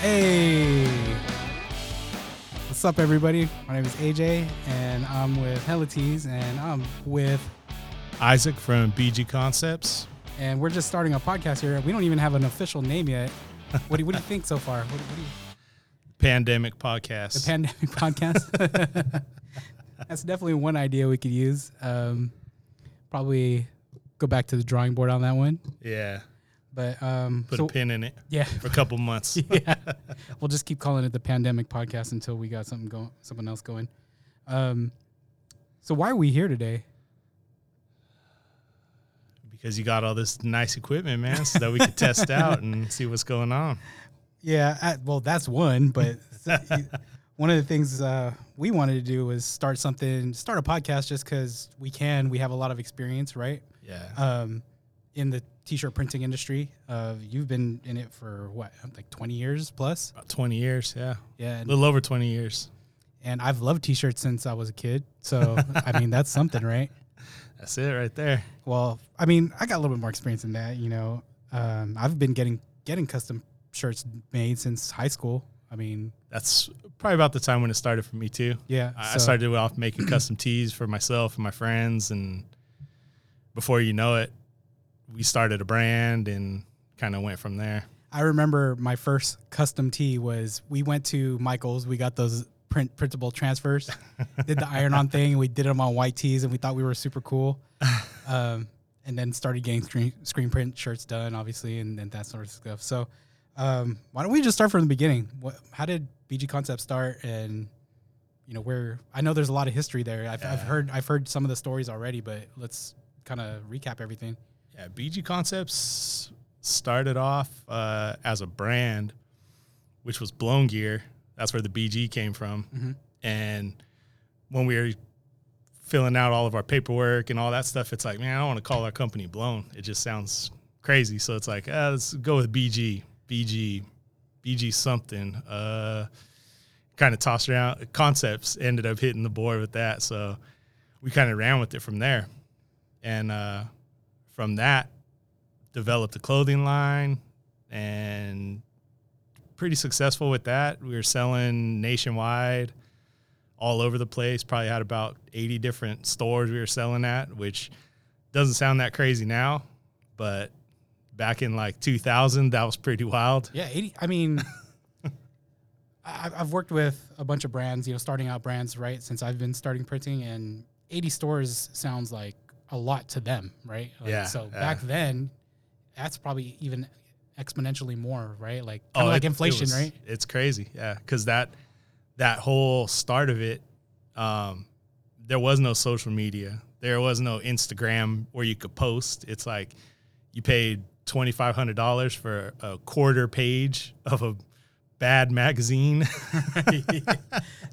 Hey, what's up, everybody? My name is AJ, and I'm with Hella Helites, and I'm with, Isaac from BG Concepts. and we're just starting a podcast here. We don't even have an official name yet. What do you, what do you think so far? What, what do you, Pandemic Podcast. the pandemic podcast? That's definitely one idea we could use. Um, probably go back to the drawing board on that one. yeah. But um, Put so- a pin in it yeah, for a couple months. yeah. We'll just keep calling it the pandemic podcast until we got something going, something else going. Um, so why are we here today? because you got all this nice equipment, man, so that we could test out and see what's going on. Yeah, I, well, that's one, but one of the things uh, we wanted to do was start something, start a podcast, just because we can. We have a lot of experience, right? Yeah. Um, in the t-shirt printing industry, uh, you've been in it for what, like twenty years plus? About 20 years. Yeah. Yeah, A little over 20 years. and I've loved t-shirts since I was a kid. So I mean, that's something, right? That's it right there. Well, I mean, I got a little bit more experience in that. You know, um, I've been getting getting custom shirts made since high school. I mean, That's probably about the time when it started for me, too. yeah. I I started off making custom tees for myself and my friends. And before you know it, we started a brand and kind of went from there. I remember my first custom tee was we went to Michael's. We got those print printable transfers, did the iron on thing, and we did them on white tees, and we thought we were super cool. Um, and then started getting screen, screen print shirts done, obviously, and, and that sort of stuff. So, um, why don't we just start from the beginning? What, how did BG Concept start? And you know, where I know there's a lot of history there. I've, I've heard I've heard some of the stories already, but let's kind of recap everything. Yeah, BG Concepts started off uh, as a brand, which was Blown Gear. That's where the BG came from. Mhm. And when we were filling out all of our paperwork and all that stuff, it's like, man, I don't want to call our company Blown. It just sounds crazy. So it's like, ah, let's go with BG, BG, BG something. Uh, kind of tossed around. Concepts ended up hitting the board with that. So we kind of ran with it from there. And uh, from that, developed a clothing line and pretty successful with that. We were selling nationwide, all over the place. Probably had about 80 different stores we were selling at, which doesn't sound that crazy now, but back in like 2000, that was pretty wild. Yeah, 80. I mean, I've worked with a bunch of brands, you know, starting out brands, right? Since I've been starting printing, and 80 stores sounds like a lot to them, right? Like, Yeah, So yeah. back then, that's probably even exponentially more, right? Like of like Oh, it- it inflation, was- right? It's crazy, yeah. Because that that whole start of it, um, there was no social media. There was no Instagram where you could post. It's like you paid twenty five hundred dollars for a quarter page of a bad magazine.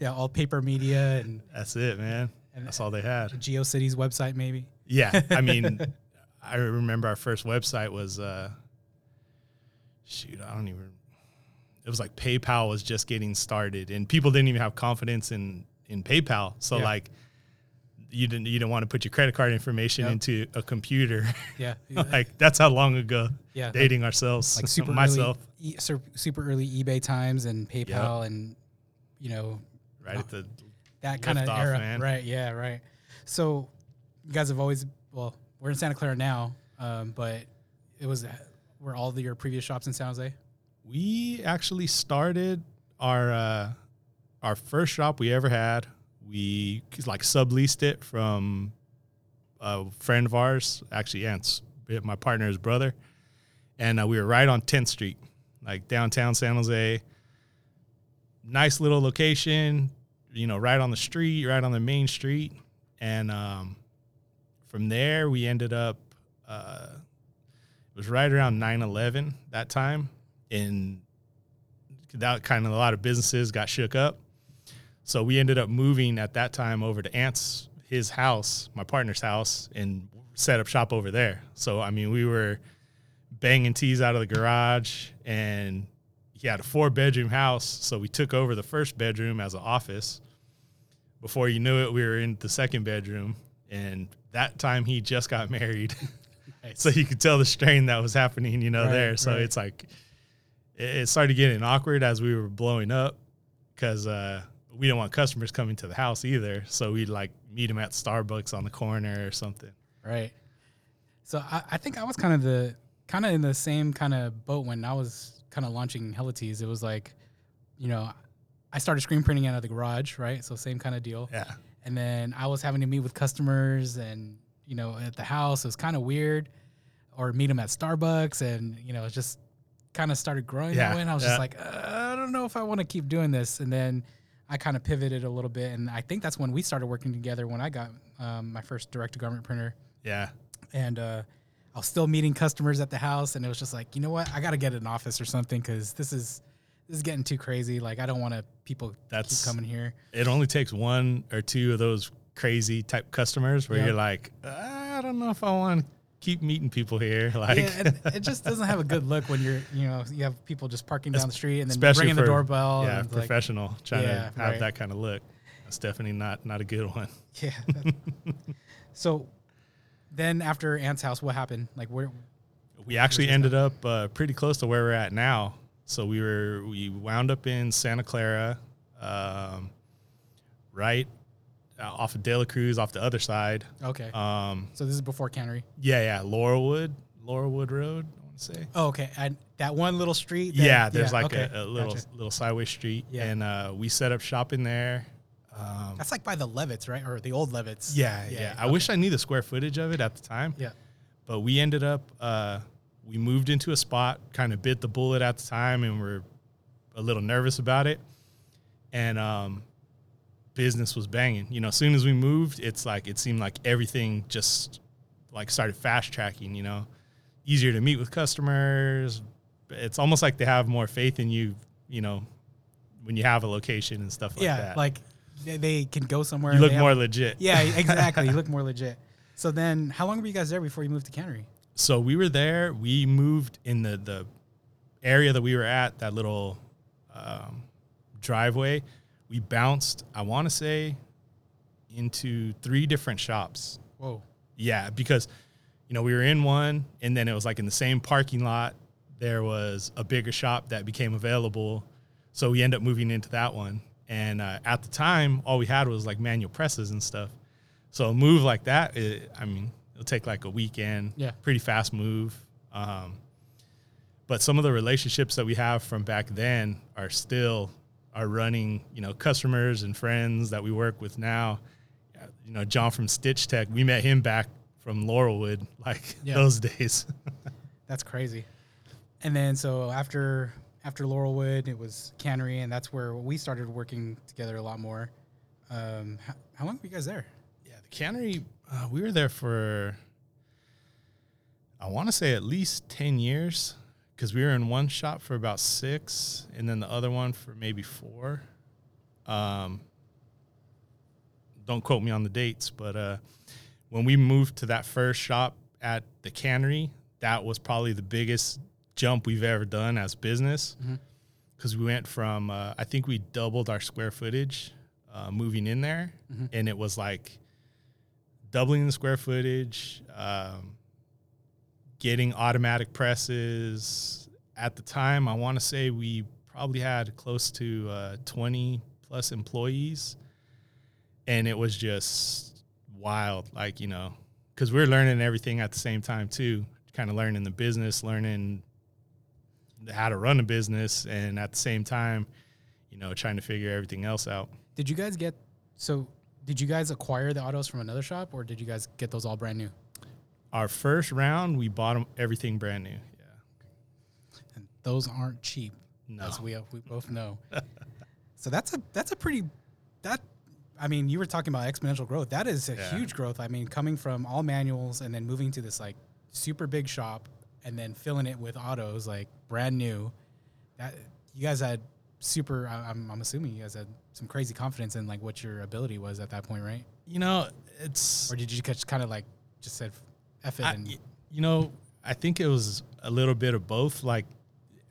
Yeah, all paper media and That's it, man. And- That's all they had. GeoCities website, maybe. Yeah, I mean, I remember our first website was uh, shoot, I don't even. It was like PayPal was just getting started, and people didn't even have confidence in in PayPal. So Yeah. like, you didn't you didn't want to put your credit card information Yep. into a computer. Yeah, like that's how long ago yeah, like- dating ourselves. like super myself early, e- super early eBay times and PayPal and you know right at the that kind of era, man. right? Yeah, right. So you guys have always well, we're in Santa Clara now, um, but it was were all the, your previous shops in San Jose. We actually started our uh, our first shop we ever had. We like subleased it from a friend of ours, actually, yeah, my partner's brother, and uh, we were right on 10th Street, like downtown San Jose. Nice little location, you know, right on the street, right on the main street, and um, from there we ended up. Uh, it was right around 9-11 that time. And that kind of a lot of businesses got shook up. So we ended up moving at that time over to ant's his house my partner's house and set up shop over there. So i mean we were banging tees out of the garage and he had a four bedroom house. So we took over the first bedroom as an office. Before you knew it we were in the second bedroom and that time he just got married so you could tell the strain that was happening, you know, Right, there. So right. it's like it, it started getting awkward as we were blowing up because uh, we didn't want customers coming to the house either. So we'd like meet them at Starbucks on the corner or something. Right. So I, I think I was kind of the kind of in the same kind of boat when I was kind of launching Helites. It was like, you know, I started screen printing out of the garage, right? So same kind of deal. Yeah. And then I was having to meet with customers and you know at the house. It was kind of weird, or meet them at Starbucks, and you know it just kind of started growing Yeah, that way. And I was yeah. just like, uh, I don't know if I want to keep doing this. And then I kind of pivoted a little bit, and I think that's when we started working together. When I got um, my first direct to garment printer Yeah. and uh, I was still meeting customers at the house, and it was just like, you know what, I got to get an office or something because this is this is getting too crazy. Like, I don't want to people That's- coming here. It only takes one or two of those crazy type customers where Yeah. you're like, I don't know if I want to keep meeting people here. Like, yeah, it just doesn't have a good look when you're, you know, you have people just parking down the street and then especially ringing the doorbell. yeah, and it's like, professional trying Yeah, to have right. that kind of look. That's definitely not not a good one. yeah. that- so then after Ant's house, what happened? Like, where? We actually ended up uh, pretty close to where we're at now. So we were we wound up in Santa Clara, um, right uh, off of De La Cruz, off the other side. Okay. Um, so this is before Cannery. yeah, yeah, Laurelwood, Laurelwood Road. I want to say. Oh, okay. And that one little street. that- yeah, there's like okay, a, a little gotcha. little sideway street, Yeah. and uh, we set up shop in there. Um, That's like by the Levitz, right? Or the old Levitz. yeah, yeah. I okay. wish I knew the square footage of it at the time. Yeah. but we ended up uh, we moved into a spot kind of bit the bullet at the time and we're a little nervous about it and um, business was banging you know as soon as we moved it's like it seemed like everything just like started fast tracking you know easier to meet with customers it's almost like they have more faith in you you know when you have a location and stuff like yeah, that Yeah, like they, can go somewhere. you look they have- more legit yeah, exactly. you look more legit. So then, how long were you guys there before you moved to Cannery? So we were there. We moved in the the area that we were at, that little um, driveway. We bounced, I want to say, into three different shops. Whoa. Yeah, because you know we were in one, and then it was like in the same parking lot. There was a bigger shop that became available, so we ended up moving into that one. And uh, at the time, all we had was like manual presses and stuff. So a move like that, it, I mean, it'll take like a weekend. Yeah. pretty fast move. Um, but some of the relationships that we have from back then are still are running. You know, customers and friends that we work with now. You know, John from Stitch Tech, we met him back from Laurelwood, like Yeah. those days. That's crazy. And then so after after Laurelwood, it was Cannery, and that's where we started working together a lot more. Um, how, how long were you guys there? Yeah, the cannery, uh, we were there for, I want to say at least 10 years because we were in one shop for about six and then the other one for maybe four. Um, don't quote me on the dates, but uh, when we moved to that first shop at the cannery, that was probably the biggest jump we've ever done as business because we went from, uh, I think we doubled our square footage uh, moving in there, Mhm. and it was like doubling the square footage, um, getting automatic presses. At the time, I want to say we probably had close to uh, 20 plus employees, and it was just wild. Like, you know, because we are learning everything at the same time, too, kind of learning the business, learning how to run a business, and at the same time, you know, trying to figure everything else out. Did you guys get so? Did you guys acquire the autos from another shop, or did you guys get those all brand new? Our first round, we bought 'em- everything brand new. Yeah. And those aren't cheap, No. as we we both know. so that's a that's a pretty that. I mean, you were talking about exponential growth. That is a Yeah. huge growth. I mean, coming from all manuals and then moving to this like super big shop and then filling it with autos like brand new. That you guys had super. I- I'm I'm assuming you guys had some crazy confidence in like what your ability was at that point, right? You know, it's Or did you just kind of like just said F it I, and you know, I think it was a little bit of both. Like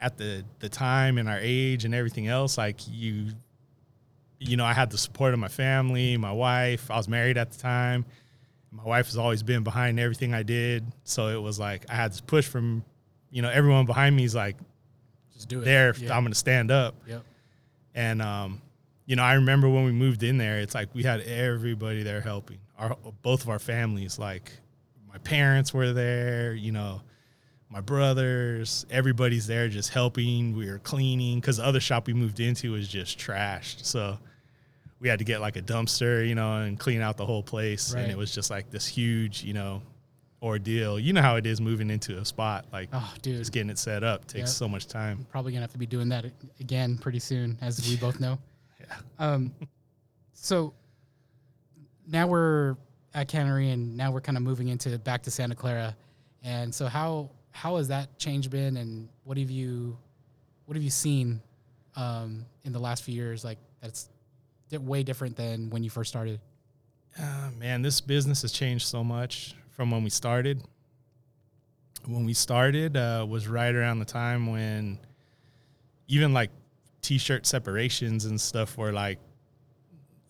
at the the time and our age and everything else, like you, you know, I had the support of my family, my wife. I was married at the time. My wife has always been behind everything I did, so it was like I had this push from, you know, everyone behind me is like, Just do it. there. Yeah. I'm going to stand up. Yep. And um, you know, I remember when we moved in there, it's like we had everybody there helping. Our both of our families, like my parents were there, you know, my brothers, everybody's there just helping. We were cleaning because the other shop we moved into was just trashed. So we had to get like a dumpster, you know, and clean out the whole place. Right. And it was just like this huge, you know, ordeal. You know how it is moving into a spot, like Oh, dude. just getting it set up takes Yeah. so much time. probably gonna have to be doing that again pretty soon, as we both know. Yeah. Um, so now we're at Cannery, and now we're kind of moving into back to Santa Clara, and so how how has that change been, and what have you what have you seen um, in the last few years? Like that's way different than when you first started. Uh, man, this business has changed so much from when we started. When we started uh, was right around the time when even like t-shirt separations and stuff were like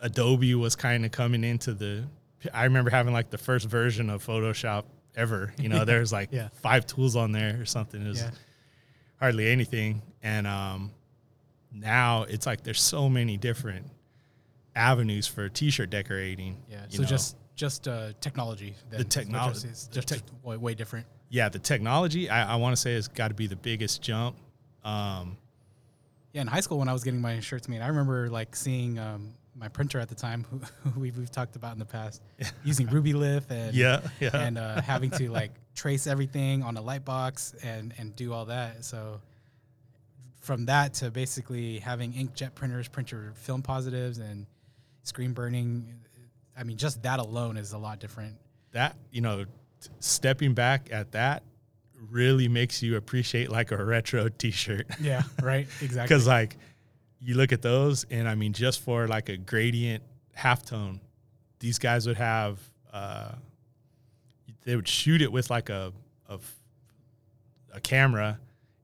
Adobe was kind of coming into the. I remember having like the first version of Photoshop ever. You know, there's like Yeah. five tools on there or something. It was Yeah. hardly anything. And um, now it's like there's so many different avenues for t-shirt decorating. Yeah. So know. just just uh, technology. then is what you're technolo- saying. It's the just tech- way, way different. yeah, the technology I, I want to say has got to be the biggest jump. Um, Yeah, in high school when I was getting my shirts made, I remember like seeing um, my printer at the time, who, who we've, we've talked about in the past, using RubyLith and yeah, yeah, and uh, having to like trace everything on a light box and and do all that. So from that to basically having inkjet printers print your film positives and screen burning, I mean, just that alone is a lot different. that you know, t- stepping back at that really makes you appreciate like a retro T-shirt Yeah, right. Exactly. because like you look at those and I mean just for like a gradient halftone, these guys would have uh, they would shoot it with like a of a camera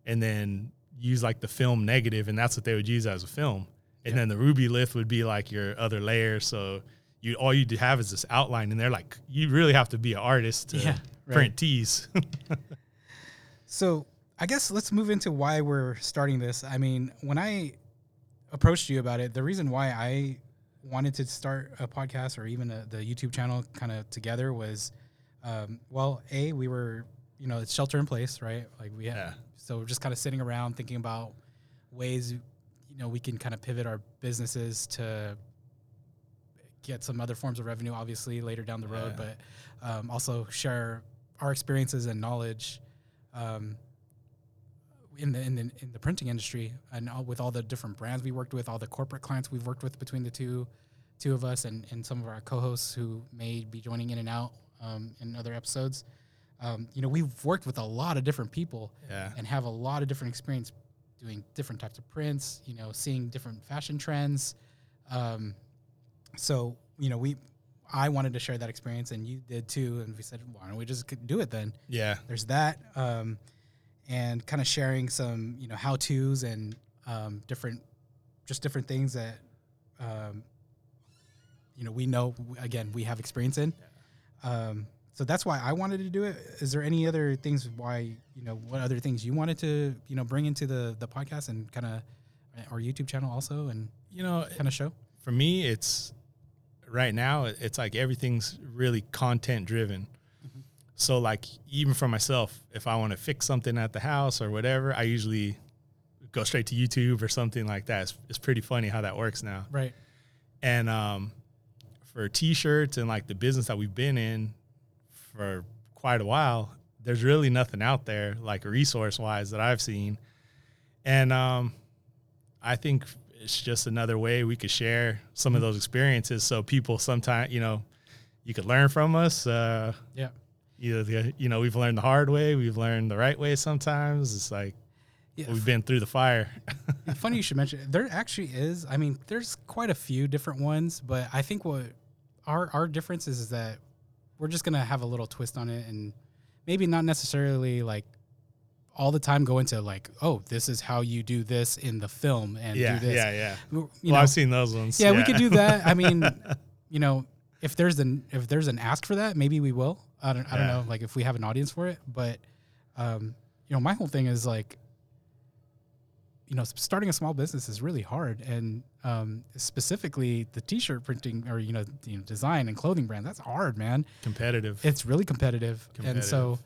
and then use like the film negative and that's what they would use as a film. And Yeah. then the Rubylith would be like your other layer. So you all you have is this outline and they're like you really have to be an artist to Yeah, right. print tees. So I guess let's move into why we're starting this. I mean, when I approached you about it, the reason why I wanted to start a podcast or even a, the YouTube channel kind of together was, um, well, a we were, you know, it's shelter in place, right? Like we, Yeah. so we're just kind of sitting around thinking about ways, you know, we can kind of pivot our businesses to get some other forms of revenue, obviously later down the road, Yeah. but um, also share our experiences and knowledge um, in the in the in the printing industry and all, with all the different brands we worked with, all the corporate clients we've worked with between the two two of us, and, and some of our co-hosts who may be joining in and out um, in other episodes. Um, you know, we've worked with a lot of different people yeah. and have a lot of different experience doing different types of prints. You know, seeing different fashion trends. Um, so you know, we I wanted to share that experience, and you did too. And we said, why don't we just do it then? Yeah. there's that um, and kind of sharing some you know how to's and um, different just different things that um, you know we know again we have experience in um, so that's why i wanted to do it is there any other things why you know what other things you wanted to you know bring into the the podcast and kind of our youtube channel also and You know, kind of show for me, it's right now, it's like everything's really content driven. So, like, even for myself, if I want to fix something at the house or whatever, I usually go straight to YouTube or something like that. It's, it's pretty funny how that works now. right And um, for t-shirts and like the business that we've been in for quite a while, there's really nothing out there like resource wise that I've seen. And um, I think it's just another way we could share some of those experiences. So people sometimes, you know, you could learn from us. Uh, yeah either the, you know, we've learned the hard way, we've learned the right way. Sometimes it's like yeah we've been through the fire. funny you should mention it. there actually is i mean there's quite a few different ones but i think what our our difference is, is that we're just gonna have a little twist on it and maybe not necessarily like all the time go into like oh this is how you do this in the film and yeah, do this yeah, yeah. you well, know, I've seen those ones. yeah, we could do that i mean you know if there's an if there's an ask for that maybe we will i don't i don't know like if we have an audience for it but um you know my whole thing is like you know, starting a small business is really hard, and um, specifically the T-shirt printing or you know, you know, design and clothing brand. That's hard, man. Competitive. It's really competitive, and so,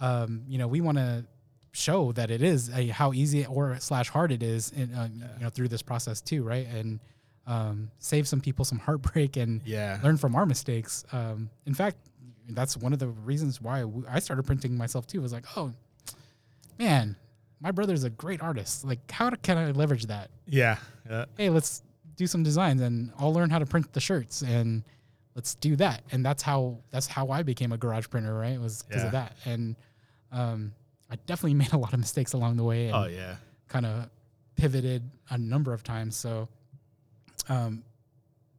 um, you know, we want to show that it is a, how easy or slash hard it is, in, uh, you know, through this process too, right? And um, save some people some heartbreak and yeah. learn from our mistakes. Um, in fact, that's one of the reasons why I started printing myself too. Was like, oh, man, my brother's a great artist. Like, how can I leverage that? Yeah. yeah. Hey, let's do some designs and I'll learn how to print the shirts and let's do that. And that's how that's how I became a garage printer, right? It was because Yeah. of that. And um, I definitely made a lot of mistakes along the way and Oh yeah. kind of pivoted a number of times. So, um,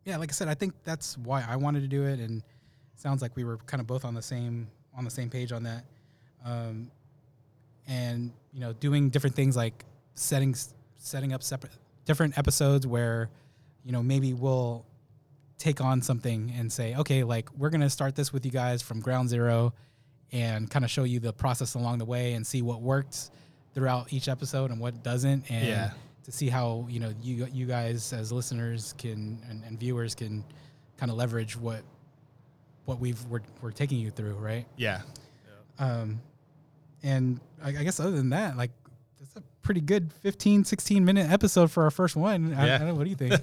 yeah, like I said, I think that's why I wanted to do it, and it sounds like we were kind of both on the same on the same page on that. Um, and you know, doing different things like setting setting up separate different episodes where you know maybe we'll take on something and say, okay, like we're gonna start this with you guys from ground zero, and kind of show you the process along the way and see what worked throughout each episode and what doesn't, and Yeah. to see how you know you you guys as listeners can and, and viewers can kind of leverage what what we've we're, we're taking you through, right? Yeah. Um, and I, I guess other than that, like that's a pretty good 15, 16 minute episode for our first one. I, I Yeah. don't know. What do you think?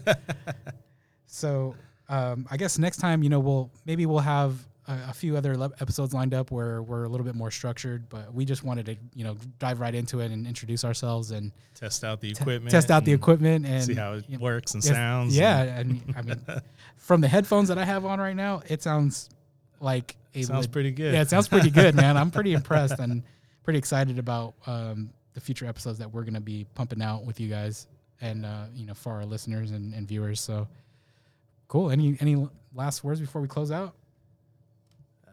so um, I guess next time, you know, we'll maybe we'll have a, a few other le- episodes lined up where we're a little bit more structured, but we just wanted to, you know, dive right into it and introduce ourselves and Test out the equipment. test out the equipment and See how it you know, works and sounds. Yeah, and- I mean, from the headphones that I have on right now, it sounds like a sounds pretty good. yeah, it sounds pretty good, man. I'm pretty impressed and pretty excited about um, the future episodes that we're gonna be pumping out with you guys and uh, you know for our listeners and, and viewers. So cool. Any any last words before we close out?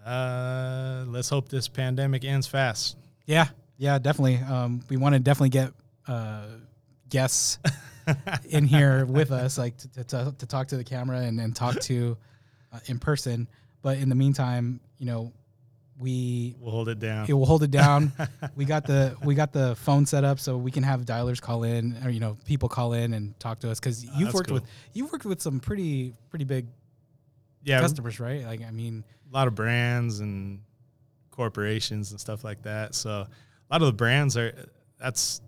Uh, let's hope this pandemic ends fast. Yeah, yeah, definitely. Um, we want to definitely get uh, guests in here with us, like to, to, to talk to the camera and, and talk to uh, in person. But in the meantime, you know, we We'll hold it down. it will hold it down. we got the we got the phone set up so we can have dialers call in or you know people call in and talk to us because you've worked cool. with you've worked with some pretty pretty big yeah, customers, right? Like I mean, a lot of brands and corporations and stuff like that. So a lot of the brands are that's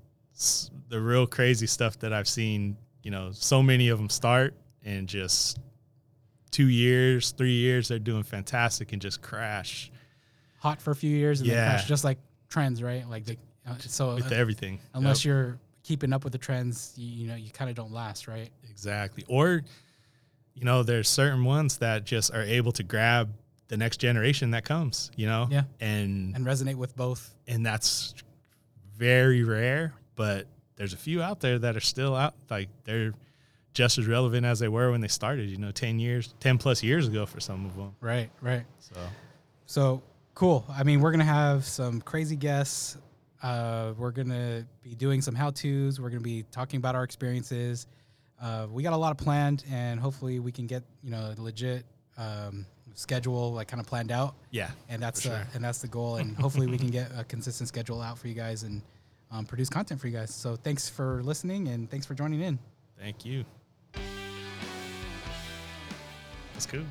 the real crazy stuff that I've seen. You know, so many of them start and just two years, three years, they're doing fantastic and just crash hot for a few years and then Yeah. crash, just like trends, right? Like the, uh, so with uh, everything. unless Yep, you're keeping up with the trends, you, you know, you kind of don't last, right? exactly, or you know, there's certain ones that just are able to grab the next generation that comes. You know, Yeah. and And resonate with both. and that's very rare but there's a few out there that are still out like they're just as relevant as they were when they started you know 10 years 10 plus years ago for some of them Right, right. so So cool. I mean, we're gonna have some crazy guests. Uh, we're gonna be doing some how tos. We're gonna be talking about our experiences. Uh, we got a lot of planned, and hopefully, we can get you know a legit um, schedule like kind of planned out. yeah And that's the sure. and that's the goal. And hopefully, we can get a consistent schedule out for you guys and um, produce content for you guys. So thanks for listening, and thanks for joining in. thank you that's cool